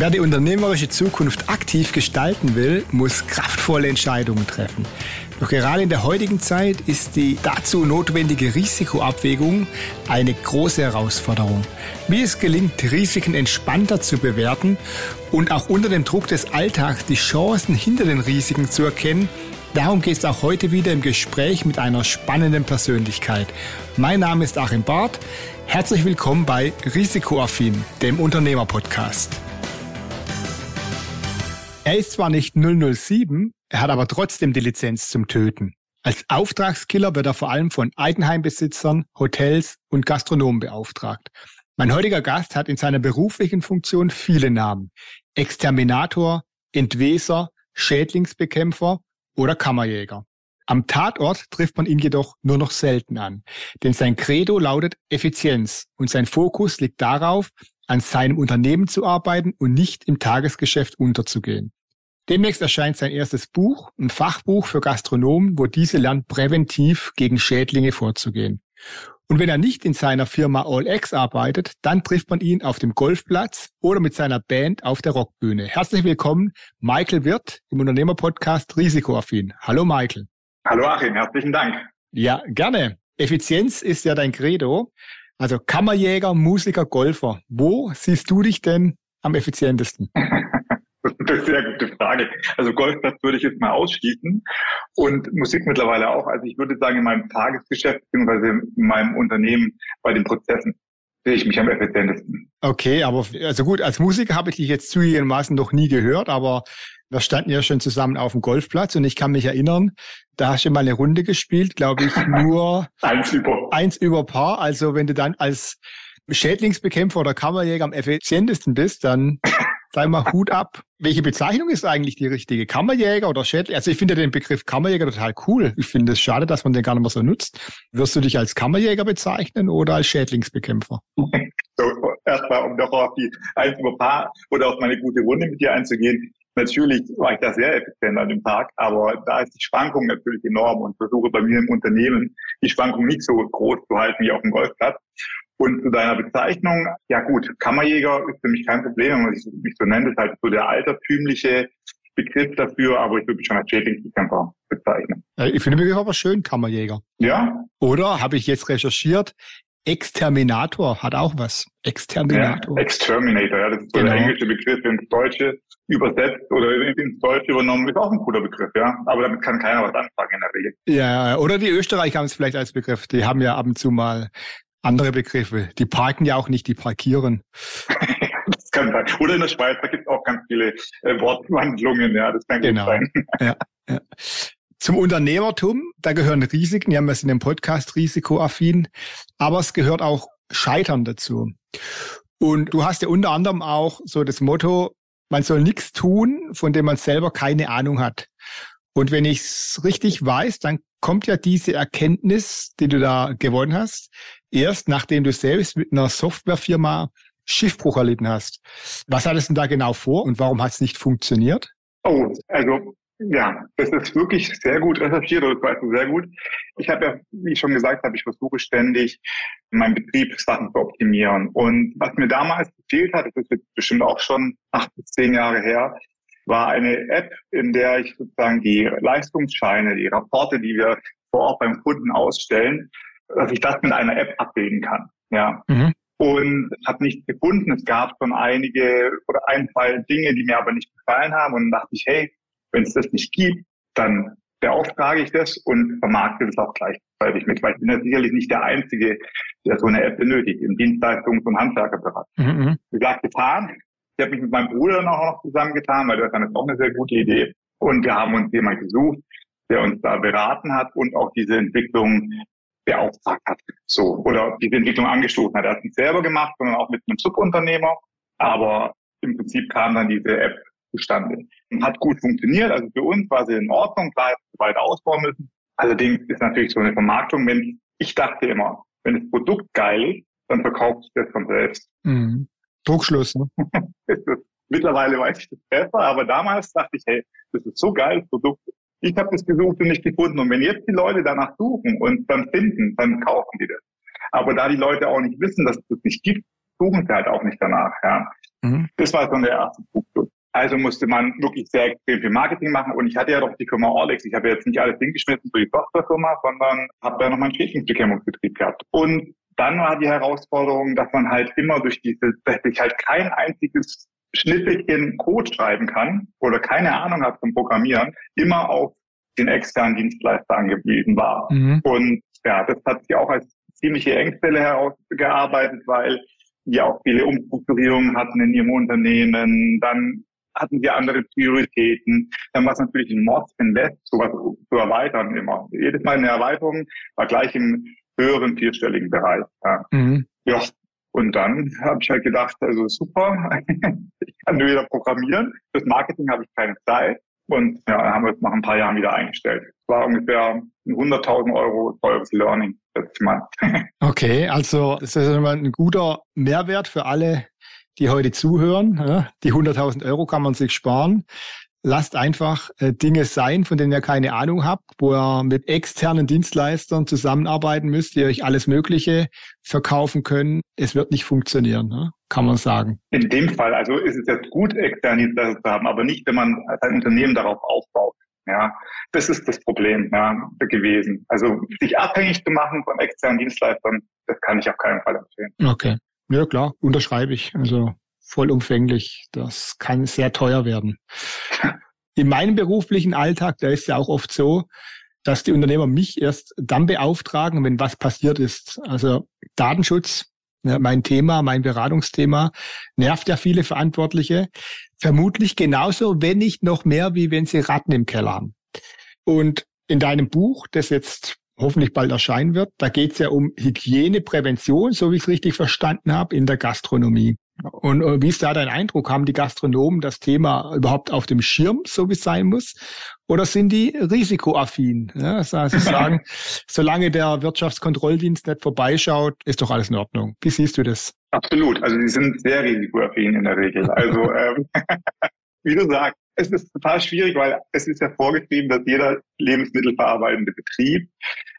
Wer die unternehmerische Zukunft aktiv gestalten will, muss kraftvolle Entscheidungen treffen. Doch gerade in der heutigen Zeit ist die dazu notwendige Risikoabwägung eine große Herausforderung. Wie es gelingt, Risiken entspannter zu bewerten und auch unter dem Druck des Alltags die Chancen hinter den Risiken zu erkennen, Darum geht es auch heute wieder im Gespräch mit einer spannenden Persönlichkeit. Mein Name ist Achim Barth. Herzlich willkommen bei Risikoaffin, dem Unternehmerpodcast. Er ist zwar nicht 007, er hat aber trotzdem die Lizenz zum Töten. Als Auftragskiller wird er vor allem von Eigenheimbesitzern, Hotels und Gastronomen beauftragt. Mein heutiger Gast hat in seiner beruflichen Funktion viele Namen. Exterminator, Entweser, Schädlingsbekämpfer oder Kammerjäger. Am Tatort trifft man ihn jedoch nur noch selten an, denn sein Credo lautet Effizienz und sein Fokus liegt darauf, an seinem Unternehmen zu arbeiten und nicht im Tagesgeschäft unterzugehen. Demnächst erscheint sein erstes Buch, ein Fachbuch für Gastronomen, wo diese lernt, präventiv gegen Schädlinge vorzugehen. Und wenn er nicht in seiner Firma All X arbeitet, dann trifft man ihn auf dem Golfplatz oder mit seiner Band auf der Rockbühne. Herzlich willkommen, Michael Wirth im Unternehmerpodcast Risikoaffin. Hallo Michael. Hallo Achim, herzlichen Dank. Ja, gerne. Effizienz ist ja dein Credo. Also Kammerjäger, Musiker, Golfer. Wo siehst du dich denn am effizientesten? Eine sehr gute Frage. Also Golfplatz würde ich jetzt mal ausschließen und Musik mittlerweile auch. Also ich würde sagen, in meinem Tagesgeschäft bzw. in meinem Unternehmen bei den Prozessen sehe ich mich am effizientesten. Okay, aber also gut, als Musiker habe ich dich jetzt zugegebenermaßen noch nie gehört, aber wir standen ja schon zusammen auf dem Golfplatz und ich kann mich erinnern, da hast du mal eine Runde gespielt, glaube ich, nur eins über. Eins über Paar. Also wenn du dann als Schädlingsbekämpfer oder Kammerjäger am effizientesten bist, dann sag mal Hut ab. Welche Bezeichnung ist eigentlich die richtige? Kammerjäger oder Schädling? Also ich finde den Begriff Kammerjäger total cool. Ich finde es schade, dass man den gar nicht mehr so nutzt. Wirst du dich als Kammerjäger bezeichnen oder als Schädlingsbekämpfer? So, erstmal, um doch auf die über Paar oder auf meine gute Runde mit dir einzugehen. Natürlich war ich da sehr effizient an dem Tag, aber da ist die Schwankung natürlich enorm und versuche bei mir im Unternehmen die Schwankung nicht so groß zu halten wie auf dem Golfplatz. Und zu deiner Bezeichnung, ja gut, Kammerjäger ist für mich kein Problem, wenn man sich so nennt, ist halt so der altertümliche Begriff dafür, aber ich würde mich schon als Schädlingsbekämpfer bezeichnen. Ich finde Begriff aber schön, Kammerjäger. Ja. Oder habe ich jetzt recherchiert, Exterminator hat auch was. Exterminator. Ja, Exterminator, ja, das ist so genau. der englische Begriff ins Deutsche übersetzt oder ins Deutsche übernommen, ist auch ein cooler Begriff, ja. Aber damit kann keiner was anfangen in der Regel. Ja, oder die Österreicher haben es vielleicht als Begriff. Die haben ja ab und zu mal andere Begriffe. Die parken ja auch nicht, die parkieren. das kann sein. Oder in der Schweiz, da gibt es auch ganz viele äh, Wortwandlungen, ja, das kann genau. sein. ja, ja. Zum Unternehmertum, da gehören Risiken, wir haben es in dem Podcast risikoaffin, aber es gehört auch Scheitern dazu. Und du hast ja unter anderem auch so das Motto, man soll nichts tun, von dem man selber keine Ahnung hat. Und wenn ich es richtig weiß, dann kommt ja diese Erkenntnis, die du da gewonnen hast, erst nachdem du selbst mit einer Softwarefirma Schiffbruch erlitten hast. Was hat es denn da genau vor und warum hat es nicht funktioniert? Oh, also ja, das ist wirklich sehr gut recherchiert, das weißt du sehr gut. Ich habe ja, wie ich schon gesagt habe, ich versuche ständig, meinen Betrieb Sachen zu optimieren. Und was mir damals gefehlt hat, das ist jetzt bestimmt auch schon acht bis zehn Jahre her, war eine App, in der ich sozusagen die Leistungsscheine, die Rapporte, die wir vor Ort beim Kunden ausstellen, dass ich das mit einer App abbilden kann. Ja. Mhm. Und habe nichts gefunden. Es gab schon einige oder ein, zwei Dinge, die mir aber nicht gefallen haben. Und dachte ich, hey, wenn es das nicht gibt, dann beauftrage ich das und vermarkte das auch gleichzeitig mit, weil ich bin ja sicherlich nicht der Einzige, der so eine App benötigt im Dienstleistungs- und Handwerkerbereich. Mhm. Wie gesagt, getan. Ich habe mich mit meinem Bruder dann noch zusammengetan, weil das ist auch eine sehr gute Idee. Und wir haben uns jemand gesucht, der uns da beraten hat und auch diese Entwicklung beauftragt hat. So, oder diese Entwicklung angestoßen hat. Er hat es nicht selber gemacht, sondern auch mit einem Subunternehmer. Aber im Prinzip kam dann diese App zustande. Hat gut funktioniert, also für uns war sie in Ordnung, klar, weiter ausbauen müssen. Allerdings ist natürlich so eine Vermarktung, wenn ich dachte immer, wenn das Produkt geil ist, dann verkauft sich das von selbst. Mhm. Druckschluss, ne? Mittlerweile weiß ich das besser, aber damals dachte ich, hey, das ist so geil, Produkt. Ich habe das gesucht und nicht gefunden. Und wenn jetzt die Leute danach suchen und dann finden, dann kaufen die das. Aber da die Leute auch nicht wissen, dass es das nicht gibt, suchen sie halt auch nicht danach. Ja. Mhm. Das war so der erste Punkt. Also musste man wirklich sehr extrem viel Marketing machen. Und ich hatte ja doch die Firma Orlex. Ich habe jetzt nicht alles hingeschmissen für die Tochterfirma, sondern habe ja noch meinen Schädlingsbekämpfungsbetrieb gehabt. Und dann war die Herausforderung, dass man halt immer durch diese, dass ich halt kein einziges Schnipfelchen Code schreiben kann oder keine Ahnung hat vom Programmieren, immer auf den externen Dienstleister angewiesen war. Mhm. Und ja, das hat sich auch als ziemliche Engstelle herausgearbeitet, weil die auch viele Umstrukturierungen hatten in ihrem Unternehmen. Dann hatten sie andere Prioritäten. Dann war es natürlich ein Mordsinvest, sowas zu erweitern immer. Jedes Mal eine Erweiterung war gleich im höheren vierstelligen Bereich. Ja. Mhm. ja. Und dann habe ich halt gedacht, also super, ich kann nur wieder programmieren. Fürs Marketing habe ich keine Zeit. Und ja, haben wir es nach ein paar Jahren wieder eingestellt. Es war ungefähr ein 100.000 Euro teures Learning letztes Mal. okay, also das ist ein guter Mehrwert für alle, die heute zuhören. Die 100.000 Euro kann man sich sparen lasst einfach äh, Dinge sein, von denen ihr keine Ahnung habt, wo ihr mit externen Dienstleistern zusammenarbeiten müsst, die euch alles Mögliche verkaufen können. Es wird nicht funktionieren, ne? kann man sagen. In dem Fall, also ist es jetzt gut, externe Dienstleister zu haben, aber nicht, wenn man sein Unternehmen darauf aufbaut. Ja, das ist das Problem ja, gewesen. Also sich abhängig zu machen von externen Dienstleistern, das kann ich auf keinen Fall empfehlen. Okay. Ja klar, unterschreibe ich. Also vollumfänglich. Das kann sehr teuer werden. In meinem beruflichen Alltag, da ist ja auch oft so, dass die Unternehmer mich erst dann beauftragen, wenn was passiert ist. Also Datenschutz, mein Thema, mein Beratungsthema, nervt ja viele Verantwortliche. Vermutlich genauso, wenn nicht noch mehr, wie wenn sie Ratten im Keller haben. Und in deinem Buch, das jetzt hoffentlich bald erscheinen wird, da geht es ja um Hygieneprävention, so wie ich es richtig verstanden habe, in der Gastronomie. Und äh, wie ist da dein Eindruck? Haben die Gastronomen das Thema überhaupt auf dem Schirm, so wie es sein muss? Oder sind die risikoaffin? Ja, also sagen, solange der Wirtschaftskontrolldienst nicht vorbeischaut, ist doch alles in Ordnung. Wie siehst du das? Absolut. Also sie sind sehr risikoaffin in der Regel. Also ähm, wie du sagst, es ist total schwierig, weil es ist ja vorgeschrieben, dass jeder lebensmittelverarbeitende Betrieb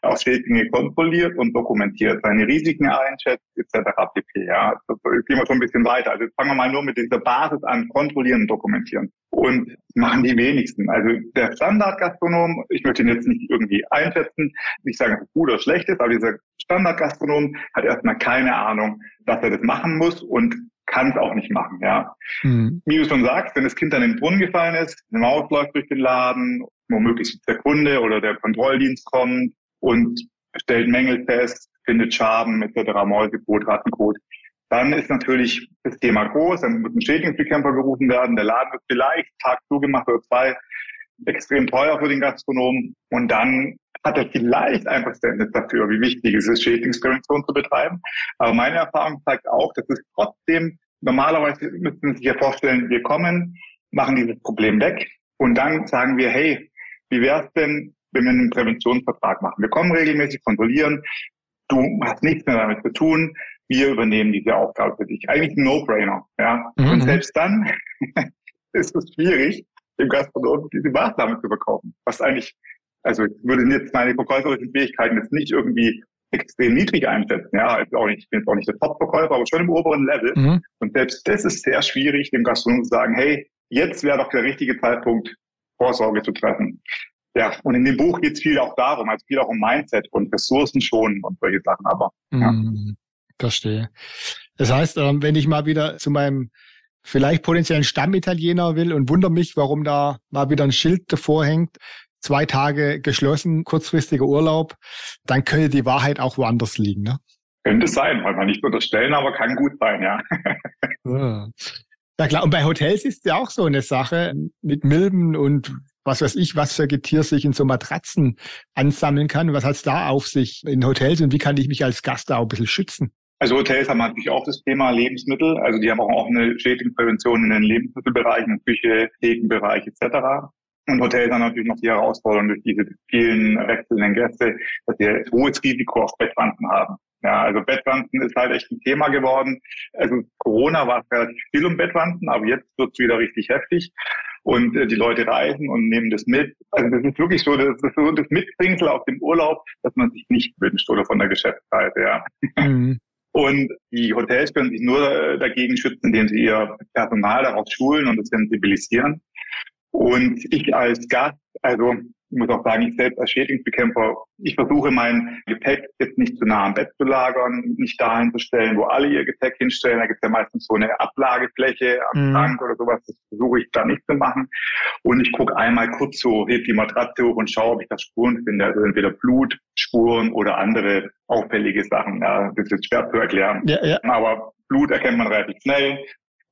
auch Schädlinge kontrolliert und dokumentiert, seine Risiken einschätzt, etc. pp. Ja, das gehen wir schon ein bisschen weiter. Also fangen wir mal nur mit dieser Basis an, kontrollieren und dokumentieren. Und machen die wenigsten. Also der Standardgastronom, ich möchte ihn jetzt nicht irgendwie einschätzen, nicht sagen, dass es gut oder schlecht ist, aber dieser Standardgastronom hat erstmal keine Ahnung, dass er das machen muss und kann es auch nicht machen, ja. Mhm. Wie du schon sagst, wenn das Kind dann in den Brunnen gefallen ist, eine Maus läuft durch den Laden, womöglich der Kunde oder der Kontrolldienst kommt und stellt Mängel fest, findet Schaden etc., Mäusekot, Rattenkot, dann ist natürlich das Thema groß, dann muss ein Schädlingsbekämpfer gerufen werden, der Laden wird vielleicht Tag zugemacht oder zwei, extrem teuer für den Gastronomen und dann hat er vielleicht ein Verständnis dafür, wie wichtig es ist, Schädlingsprävention zu betreiben. Aber meine Erfahrung zeigt auch, dass es trotzdem, normalerweise müssen Sie sich ja vorstellen, wir kommen, machen dieses Problem weg und dann sagen wir, hey, wie wäre es denn, wenn wir einen Präventionsvertrag machen? Wir kommen regelmäßig kontrollieren, du hast nichts mehr damit zu tun, wir übernehmen diese Aufgabe für dich. Eigentlich ein No-Brainer. Ja? Mhm. Und selbst dann ist es schwierig, dem Gastronomen diese Maßnahme zu verkaufen, was eigentlich also ich würde jetzt meine verkäuferischen Fähigkeiten jetzt nicht irgendwie extrem niedrig einschätzen. Ja, also auch nicht, ich bin jetzt auch nicht der Top-Verkäufer, aber schon im oberen Level. Mhm. Und selbst das ist sehr schwierig, dem Gastronomen zu sagen, hey, jetzt wäre doch der richtige Zeitpunkt, Vorsorge zu treffen. Ja, und in dem Buch geht es viel auch darum, also viel auch um Mindset und Ressourcen schonen und solche Sachen, aber ja. Mhm, verstehe. Das heißt, ähm, wenn ich mal wieder zu meinem vielleicht potenziellen Stammitaliener will und wundere mich, warum da mal wieder ein Schild davor hängt, zwei Tage geschlossen, kurzfristiger Urlaub, dann könnte die Wahrheit auch woanders liegen. Ne? Könnte sein, weil man nicht unterstellen, aber kann gut sein, ja. ja. Ja klar, und bei Hotels ist ja auch so eine Sache mit Milben und was weiß ich, was für Getier sich in so Matratzen ansammeln kann. Was hat es da auf sich in Hotels und wie kann ich mich als Gast da auch ein bisschen schützen? Also Hotels haben natürlich auch das Thema Lebensmittel. Also die haben auch eine Schädlingsprävention in den Lebensmittelbereichen, Küche, Thekenbereich etc. Und Hotels haben natürlich noch die Herausforderung durch diese vielen wechselnden Gäste, dass sie ein hohes Risiko auf Bettwanzen haben. Ja, also Bettwanzen ist halt echt ein Thema geworden. Also Corona war es relativ viel um Bettwanzen, aber jetzt wird es wieder richtig heftig. Und äh, die Leute reisen und nehmen das mit. Also das ist wirklich so, das ist so das Mitbringsel auf dem Urlaub, dass man sich nicht wünscht oder von der Geschäftsseite, ja. Mhm. Und die Hotels können sich nur dagegen schützen, indem sie ihr Personal darauf schulen und es sensibilisieren. Und ich als Gast, also ich muss auch sagen, ich selbst als Schädlingsbekämpfer, ich versuche mein Gepäck jetzt nicht zu nah am Bett zu lagern, nicht dahin zu stellen, wo alle ihr Gepäck hinstellen. Da gibt es ja meistens so eine Ablagefläche am mhm. Schrank oder sowas. Das versuche ich da nicht zu machen. Und ich gucke einmal kurz so, heb die Matratze hoch und schaue, ob ich da Spuren finde. Also entweder Blutspuren oder andere auffällige Sachen. Ja, das ist schwer zu erklären. Ja, ja. Aber Blut erkennt man relativ schnell.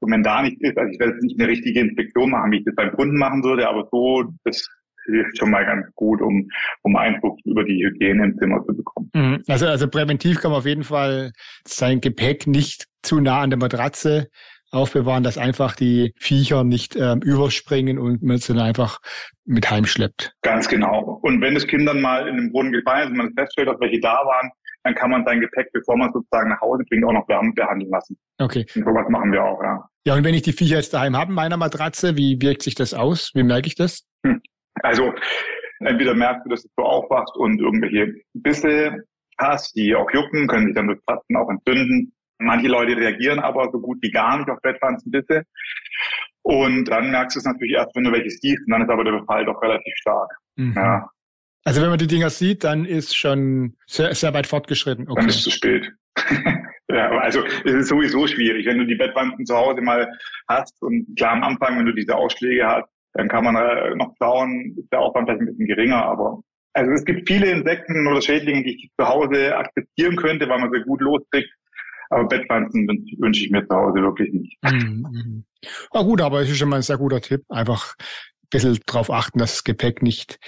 Und wenn da nichts ist, also ich werde jetzt nicht eine richtige Inspektion machen, wie ich das beim Kunden machen würde, aber so, das hilft schon mal ganz gut, um, um Eindruck über die Hygiene im Zimmer zu bekommen. Mhm. Also, also präventiv kann man auf jeden Fall sein Gepäck nicht zu nah an der Matratze aufbewahren, dass einfach die Viecher nicht ähm, überspringen und man sie dann einfach mit heimschleppt. Ganz genau. Und wenn das Kind dann mal in den Brunnen gefallen ist und man feststellt, dass welche da waren, dann kann man sein Gepäck, bevor man sozusagen nach Hause bringt, auch noch behandeln lassen. Okay. Und sowas machen wir auch, ja. Ja, und wenn ich die Viecher jetzt daheim habe, meiner Matratze, wie wirkt sich das aus? Wie merke ich das? Hm. Also entweder merkst du, dass du aufwachst und irgendwelche Bisse hast, die auch jucken, können sich dann durch Platzen auch entzünden. Manche Leute reagieren aber so gut wie gar nicht auf Bettwanzenbisse. Und dann merkst du es natürlich erst, wenn du welche siehst, und dann ist aber der Befall doch relativ stark. Mhm. Ja. Also wenn man die Dinger sieht, dann ist schon sehr, sehr weit fortgeschritten. Okay. Dann ist es zu spät. ja, also es ist sowieso schwierig, wenn du die Bettwanzen zu Hause mal hast und klar am Anfang, wenn du diese Ausschläge hast, dann kann man äh, noch schauen, ist der Aufwand vielleicht ein bisschen geringer, aber also es gibt viele Insekten oder Schädlinge, die ich zu Hause akzeptieren könnte, weil man sie gut loskriegt. Aber Bettpflanzen wünsche ich mir zu Hause wirklich nicht. Mhm. Ah, gut, aber es ist schon mal ein sehr guter Tipp. Einfach ein bisschen darauf achten, dass das Gepäck nicht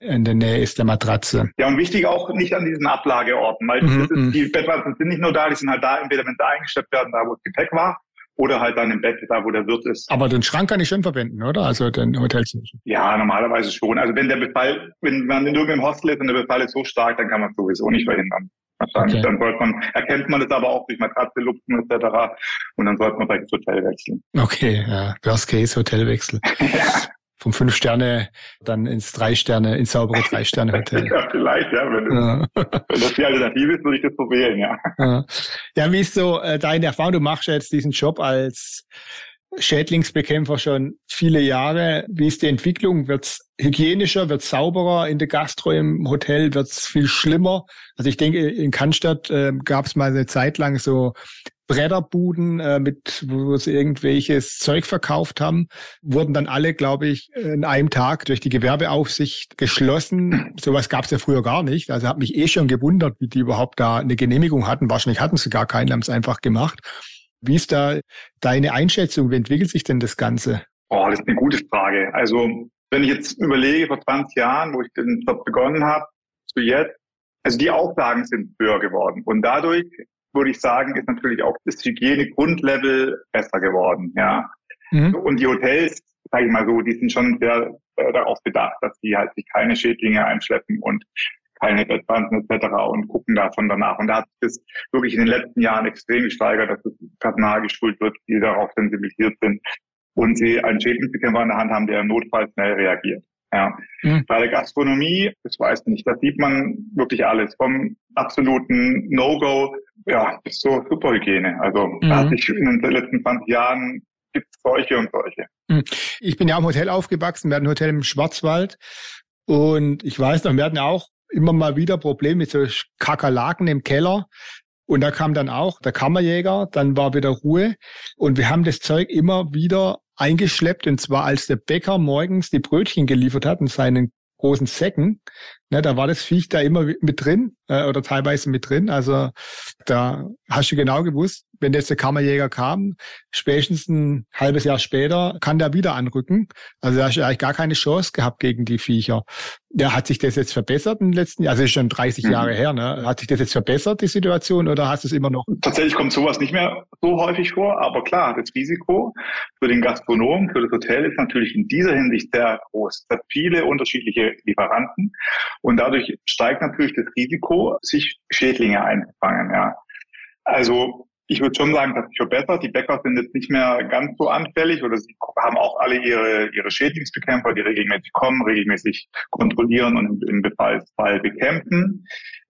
in der Nähe ist der Matratze. Ja, und wichtig auch nicht an diesen Ablageorten, weil mhm. ist, mhm. die Bettpflanzen sind nicht nur da, die sind halt da, entweder wenn sie eingestellt werden, da wo das Gepäck war, oder halt dann im Bett, da wo der Wirt ist. Aber den Schrank kann ich schon verwenden, oder? Also den Hotelzimmer. Ja, normalerweise schon. Also wenn der Befall, wenn man in irgendeinem Hostel ist und der Befall ist so stark, dann kann man es sowieso nicht verhindern. Wahrscheinlich. Okay. Dann sollte man, erkennt man das aber auch durch Matratze, Lupfen etc. Und dann sollte man vielleicht das Hotel wechseln. Okay, ja. Worst Case Hotelwechsel. ja vom fünf Sterne dann ins drei Sterne, ins saubere drei Sterne Hotel. ja, vielleicht, ja. Wenn, ja. wenn das die Alternative ist, würde ich das wählen, ja. Ja, ja wie ist so äh, deine Erfahrung? Du machst ja jetzt diesen Job als Schädlingsbekämpfer schon viele Jahre. Wie ist die Entwicklung? Wird's hygienischer, wird's sauberer in der Gastro im Hotel, wird's viel schlimmer? Also ich denke, in Cannstatt äh, gab es mal eine Zeit lang so Bretterbuden, äh, mit, wo sie irgendwelches Zeug verkauft haben, wurden dann alle, glaube ich, in einem Tag durch die Gewerbeaufsicht geschlossen. Sowas gab es ja früher gar nicht. Also hat mich eh schon gewundert, wie die überhaupt da eine Genehmigung hatten. Wahrscheinlich hatten sie gar keinen, haben es einfach gemacht. Wie ist da deine Einschätzung? Wie entwickelt sich denn das Ganze? Oh, das ist eine gute Frage. Also wenn ich jetzt überlege, vor 20 Jahren, wo ich den Job begonnen habe, zu jetzt, also die Auflagen sind höher geworden. Und dadurch würde ich sagen, ist natürlich auch das Hygienegrundlevel besser geworden. Ja. Mhm. Und die Hotels, sage ich mal so, die sind schon sehr äh, darauf bedacht, dass die halt sich keine Schädlinge einschleppen und keine Bettwanzen etc. und gucken davon danach. Und da hat sich das wirklich in den letzten Jahren extrem gesteigert, dass das Personal geschult wird, die darauf sensibilisiert sind und sie einen Schädlingsbekämpfer in der Hand haben, der im Notfall schnell reagiert. Ja. Mhm. Bei der Gastronomie, das weiß ich nicht, da sieht man wirklich alles. Vom absoluten No-Go, ja, bis zur Superhygiene. Also mhm. da hat sich in den letzten 20 Jahren gibt es solche und solche. Mhm. Ich bin ja im Hotel aufgewachsen, wir hatten ein Hotel im Schwarzwald und ich weiß noch, wir hatten auch immer mal wieder Probleme mit so Kakerlaken im Keller. Und da kam dann auch der Kammerjäger, dann war wieder Ruhe. Und wir haben das Zeug immer wieder eingeschleppt. Und zwar als der Bäcker morgens die Brötchen geliefert hat in seinen großen Säcken, ne, da war das Viech da immer mit drin äh, oder teilweise mit drin. Also da hast du genau gewusst, wenn jetzt der Kammerjäger kam, spätestens ein halbes Jahr später kann der wieder anrücken. Also da hast du eigentlich gar keine Chance gehabt gegen die Viecher. Ja, hat sich das jetzt verbessert in den letzten Jahren? Also ist schon 30 mhm. Jahre her, ne? Hat sich das jetzt verbessert, die Situation, oder hast du es immer noch? Tatsächlich kommt sowas nicht mehr so häufig vor, aber klar, das Risiko für den Gastronom, für das Hotel ist natürlich in dieser Hinsicht sehr groß. Es hat viele unterschiedliche Lieferanten und dadurch steigt natürlich das Risiko, sich Schädlinge einzufangen, ja. Also ich würde schon sagen, dass sich verbessert. Die Bäcker sind jetzt nicht mehr ganz so anfällig oder sie haben auch alle ihre, ihre Schädlingsbekämpfer, die regelmäßig kommen, regelmäßig kontrollieren und im Befallsfall bekämpfen.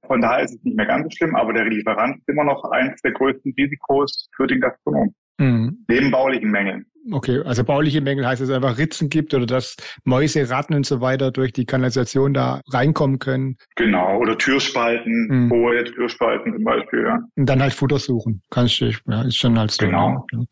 Von daher ist es nicht mehr ganz so schlimm, aber der Lieferant ist immer noch eines der größten Risikos für den Gastronom. Mhm. Neben baulichen Mängeln. Okay, also bauliche Mängel heißt, dass es einfach Ritzen gibt oder dass Mäuse, Ratten und so weiter durch die Kanalisation da reinkommen können. Genau, oder Türspalten, mhm. hohe Türspalten zum Beispiel, ja. Und dann halt Futter suchen. Kannst du, ja, ist schon halt so. Genau. Ja.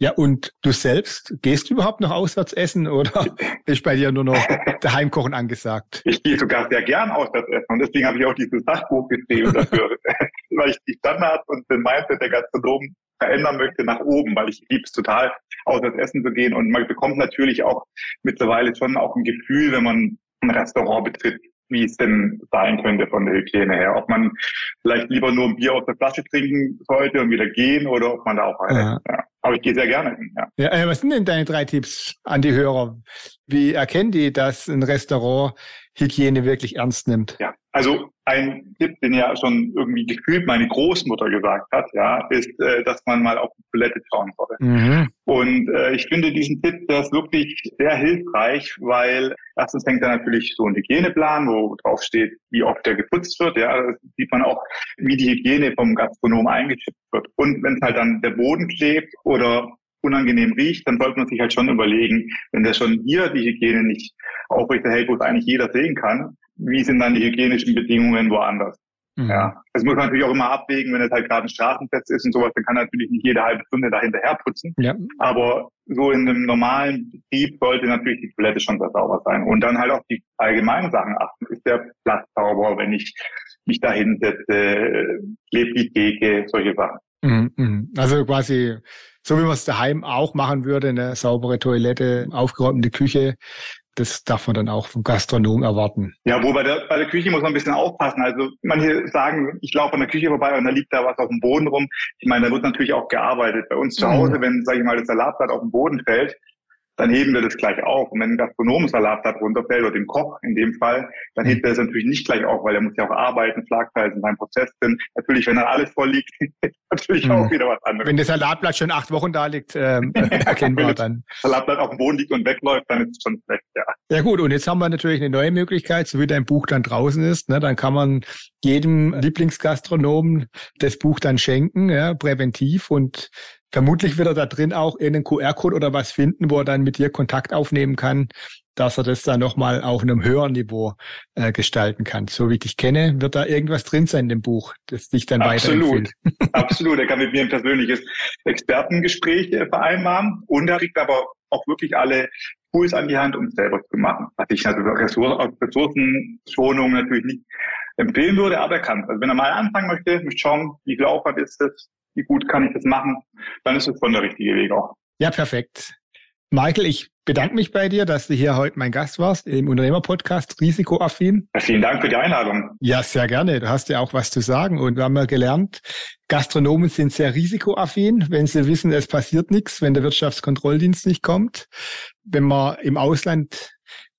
Ja, und du selbst, gehst du überhaupt noch auswärts essen oder ist bei dir nur noch daheim kochen angesagt? Ich gehe sogar sehr gern auswärts essen und deswegen habe ich auch dieses Sachbuch geschrieben dafür, weil ich die Standards und den Mindset der Gastronomen verändern möchte nach oben, weil ich liebe es total, auswärts essen zu gehen. Und man bekommt natürlich auch mittlerweile schon auch ein Gefühl, wenn man ein Restaurant betritt, wie es denn sein könnte von der Hygiene her. Ob man vielleicht lieber nur ein Bier aus der Flasche trinken sollte und wieder gehen oder ob man da auch eine. Ja. Aber ich gehe sehr gerne hin. Ja. Ja, äh, was sind denn deine drei Tipps an die Hörer? Wie erkennen die, dass ein Restaurant Hygiene wirklich ernst nimmt? Ja, also ein Tipp, den ja schon irgendwie gefühlt meine Großmutter gesagt hat, ja, ist, äh, dass man mal auf die Toilette schauen soll. Mhm. Und äh, ich finde diesen Tipp, der ist wirklich sehr hilfreich, weil erstens hängt da natürlich so ein Hygieneplan, wo drauf steht, wie oft der geputzt wird. Ja, das sieht man auch, wie die Hygiene vom Gastronom eingeschätzt wird. Und wenn es halt dann der Boden klebt oder unangenehm riecht, dann sollte man sich halt schon überlegen, wenn der schon hier die Hygiene nicht aufrechterhält, wo es eigentlich jeder sehen kann, wie sind dann die hygienischen Bedingungen woanders? Mhm. Ja, das muss man natürlich auch immer abwägen, wenn es halt gerade ein Straßenfest ist und sowas, dann kann natürlich nicht jede halbe Stunde da hinterher putzen. Ja. Aber so in einem normalen Betrieb sollte natürlich die Toilette schon sehr sauber sein. Und dann halt auf die allgemeinen Sachen achten. Ist der Platz sauber, wenn ich mich da hinsetze, lebt die Theke, solche Sachen. Mhm, mhm. Also quasi so wie man es daheim auch machen würde, eine saubere Toilette, aufgeräumte Küche, das darf man dann auch vom Gastronom erwarten. Ja, wo bei der, bei der Küche muss man ein bisschen aufpassen. Also manche sagen, ich laufe an der Küche vorbei und da liegt da was auf dem Boden rum. Ich meine, da wird natürlich auch gearbeitet. Bei uns zu mhm. Hause, wenn, sage ich mal, das Salatblatt auf den Boden fällt, dann heben wir das gleich auf. Und wenn ein Gastronomensalat da runterfällt oder dem Koch in dem Fall, dann hebt er das natürlich nicht gleich auf, weil er muss ja auch arbeiten, Schlagzeilen in seinem Prozess sind. Natürlich, wenn dann alles voll liegt, natürlich mhm. auch wieder was anderes. Wenn das Salatblatt schon acht Wochen da liegt, ähm, erkennbar dann. Wenn das Salatblatt auf dem Boden liegt und wegläuft, dann ist es schon schlecht, ja. Ja gut, und jetzt haben wir natürlich eine neue Möglichkeit, so wie dein Buch dann draußen ist, ne, dann kann man jedem Lieblingsgastronomen das Buch dann schenken, ja, präventiv und Vermutlich wird er da drin auch irgendeinen QR-Code oder was finden, wo er dann mit dir Kontakt aufnehmen kann, dass er das dann nochmal auf einem höheren Niveau äh, gestalten kann. So wie ich dich kenne, wird da irgendwas drin sein in dem Buch, das dich dann Absolut. Absolut. Er kann mit mir ein persönliches Expertengespräch äh, vereinbaren und er kriegt aber auch wirklich alle Tools an die Hand, um es selber zu machen. Was ich also Ressourcenschonung natürlich nicht empfehlen würde, aber er kann. Also wenn er mal anfangen möchte, möchte schauen, wie viel Aufwand ist das, wie gut kann ich das machen, dann ist es von der richtige Weg auch. Ja, perfekt. Michael, ich bedanke mich bei dir, dass du hier heute mein Gast warst im Unternehmerpodcast Risikoaffin. Ja, vielen Dank für die Einladung. Ja, sehr gerne. Du hast ja auch was zu sagen und wir haben ja gelernt, Gastronomen sind sehr risikoaffin, wenn sie wissen, es passiert nichts, wenn der Wirtschaftskontrolldienst nicht kommt. Wenn man im Ausland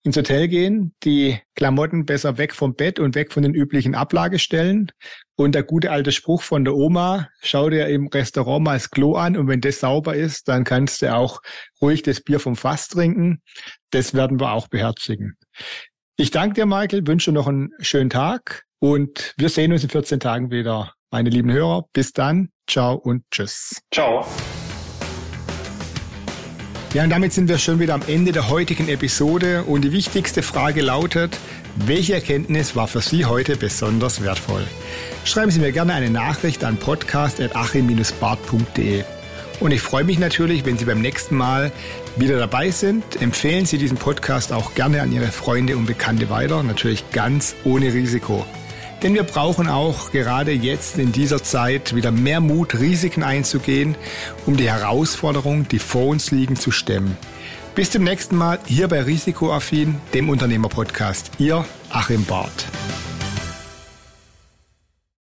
ins Hotel gehen, die Klamotten besser weg vom Bett und weg von den üblichen Ablagestellen. Und der gute alte Spruch von der Oma, schau dir im Restaurant mal das Klo an und wenn das sauber ist, dann kannst du auch ruhig das Bier vom Fass trinken. Das werden wir auch beherzigen. Ich danke dir, Michael, wünsche noch einen schönen Tag und wir sehen uns in 14 Tagen wieder. Meine lieben Hörer, bis dann. Ciao und tschüss. Ciao. Ja, und damit sind wir schon wieder am Ende der heutigen Episode und die wichtigste Frage lautet, welche Erkenntnis war für Sie heute besonders wertvoll? Schreiben Sie mir gerne eine Nachricht an podcast.achim-bart.de. Und ich freue mich natürlich, wenn Sie beim nächsten Mal wieder dabei sind. Empfehlen Sie diesen Podcast auch gerne an Ihre Freunde und Bekannte weiter, natürlich ganz ohne Risiko. Denn wir brauchen auch gerade jetzt in dieser Zeit wieder mehr Mut, Risiken einzugehen, um die Herausforderungen, die vor uns liegen, zu stemmen. Bis zum nächsten Mal hier bei Risikoaffin, dem Unternehmerpodcast. Ihr Achim Barth.